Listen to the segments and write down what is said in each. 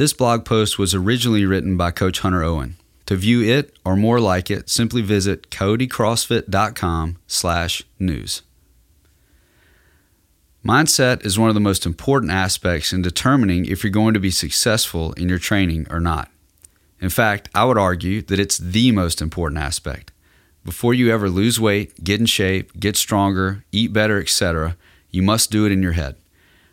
This blog post was originally written by Coach Hunter Owen. To view it or more like it, simply visit codycrossfit.com slash news. Mindset is one of the most important aspects in determining if you're going to be successful in your training or not. In fact, I would argue that it's the most important aspect. Before you ever lose weight, get in shape, get stronger, eat better, etc., you must do it in your head.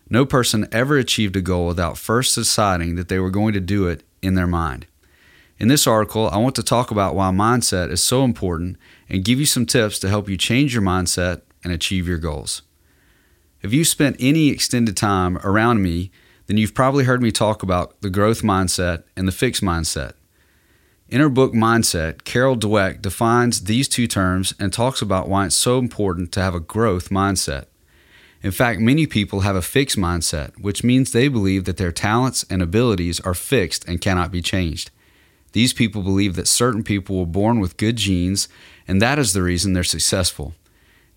No person ever achieved a goal without first deciding that they were going to do it in their mind. In this article, I want to talk about why mindset is so important and give you some tips to help you change your mindset and achieve your goals. If you've spent any extended time around me, then you've probably heard me talk about the growth mindset and the fixed mindset. In her book Mindset, Carol Dweck defines these two terms and talks about why it's so important to have a growth mindset. In fact, many people have a fixed mindset, which means they believe that their talents and abilities are fixed and cannot be changed. These people believe that certain people were born with good genes, and that is the reason they're successful.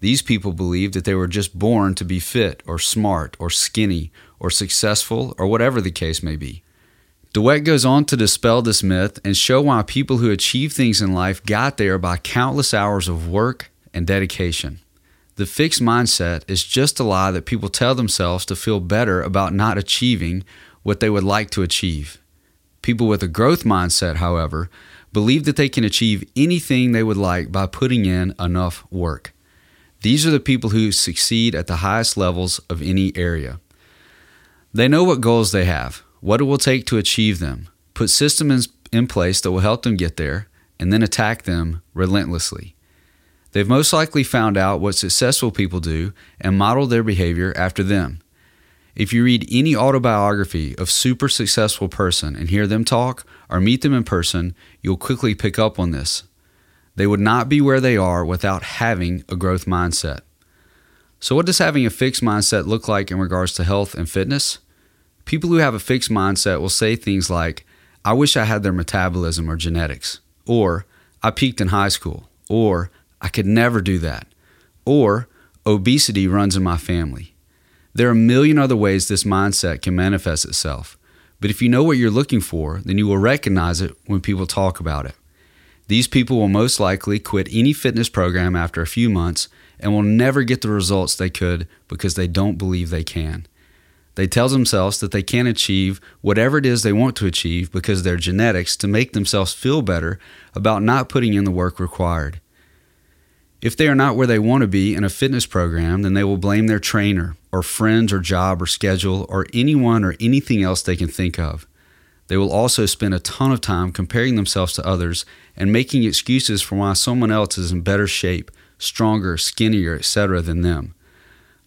These people believe that they were just born to be fit or smart or skinny or successful or whatever the case may be. Dweck goes on to dispel this myth and show why people who achieve things in life got there by countless hours of work and dedication. The fixed mindset is just a lie that people tell themselves to feel better about not achieving what they would like to achieve. People with a growth mindset, however, believe that they can achieve anything they would like by putting in enough work. These are the people who succeed at the highest levels of any area. They know what goals they have, what it will take to achieve them, put systems in place that will help them get there, and then attack them relentlessly. They've most likely found out what successful people do and modeled their behavior after them. If you read any autobiography of super successful person and hear them talk or meet them in person, you'll quickly pick up on this. They would not be where they are without having a growth mindset. So, what does having a fixed mindset look like in regards to health and fitness? People who have a fixed mindset will say things like, I wish I had their metabolism or genetics, or I peaked in high school, or I could never do that, or obesity runs in my family. There are a million other ways this mindset can manifest itself, but if you know what you're looking for, then you will recognize it when people talk about it. These people will most likely quit any fitness program after a few months and will never get the results they could because they don't believe they can. They tell themselves that they can't achieve whatever it is they want to achieve because their genetics to make themselves feel better about not putting in the work required. If they are not where they want to be in a fitness program, then they will blame their trainer or friends or job or schedule or anyone or anything else they can think of. They will also spend a ton of time comparing themselves to others and making excuses for why someone else is in better shape, stronger, skinnier, etc. than them.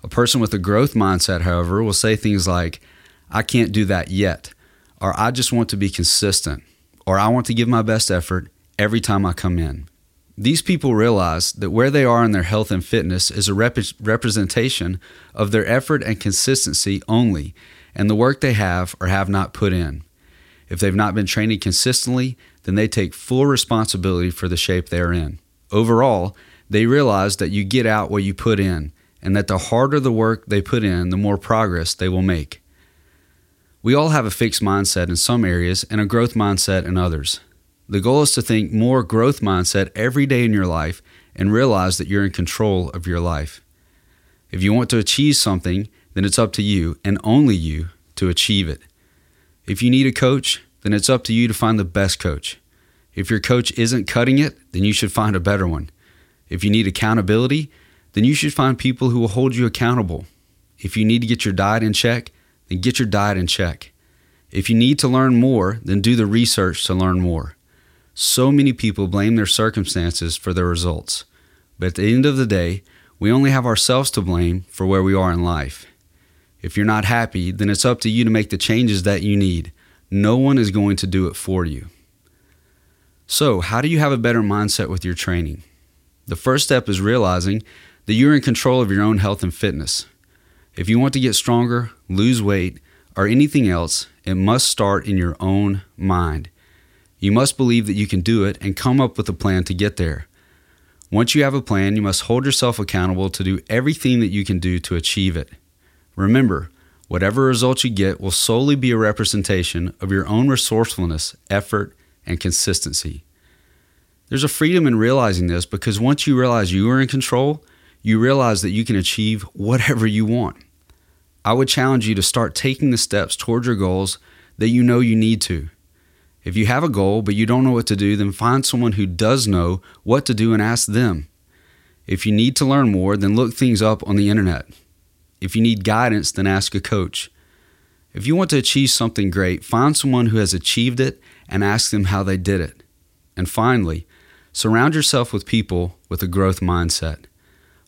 A person with a growth mindset, however, will say things like, I can't do that yet, or I just want to be consistent, or I want to give my best effort every time I come in. These people realize that where they are in their health and fitness is a rep- representation of their effort and consistency only, and the work they have or have not put in. If they've not been training consistently, then they take full responsibility for the shape they are in. Overall, they realize that you get out what you put in, and that the harder the work they put in, the more progress they will make. We all have a fixed mindset in some areas and a growth mindset in others. The goal is to think more growth mindset every day in your life and realize that you're in control of your life. If you want to achieve something, then it's up to you and only you to achieve it. If you need a coach, then it's up to you to find the best coach. If your coach isn't cutting it, then you should find a better one. If you need accountability, then you should find people who will hold you accountable. If you need to get your diet in check, then get your diet in check. If you need to learn more, then do the research to learn more. So many people blame their circumstances for their results. But at the end of the day, we only have ourselves to blame for where we are in life. If you're not happy, then it's up to you to make the changes that you need. No one is going to do it for you. So, how do you have a better mindset with your training? The first step is realizing that you're in control of your own health and fitness. If you want to get stronger, lose weight, or anything else, it must start in your own mind. You must believe that you can do it and come up with a plan to get there. Once you have a plan, you must hold yourself accountable to do everything that you can do to achieve it. Remember, Whatever results you get will solely be a representation of your own resourcefulness, effort, and consistency. There's a freedom in realizing this because once you realize you are in control, you realize that you can achieve whatever you want. I would challenge you to start taking the steps towards your goals that you know you need to. If you have a goal but you don't know what to do, then find someone who does know what to do and ask them. If you need to learn more, then look things up on the internet. If you need guidance, then ask a coach. If you want to achieve something great, find someone who has achieved it and ask them how they did it. And finally, surround yourself with people with a growth mindset.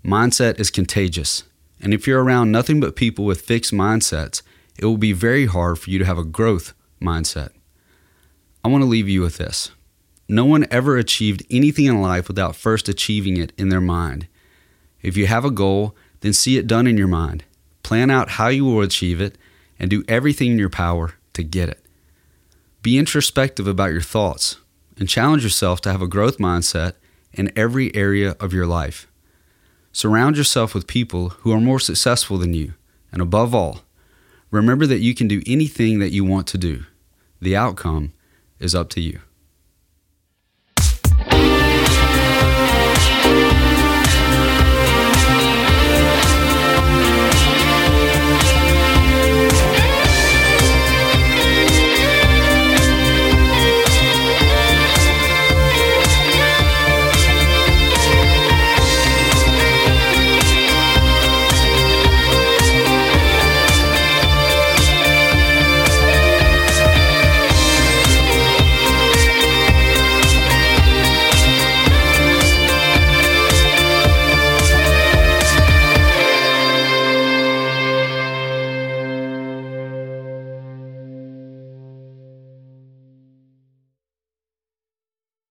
Mindset is contagious. And if you're around nothing but people with fixed mindsets, it will be very hard for you to have a growth mindset. I want to leave you with this. No one ever achieved anything in life without first achieving it in their mind. If you have a goal, then see it done in your mind. Plan out how you will achieve it and do everything in your power to get it. Be introspective about your thoughts and challenge yourself to have a growth mindset in every area of your life. Surround yourself with people who are more successful than you, and above all, remember that you can do anything that you want to do. The outcome is up to you.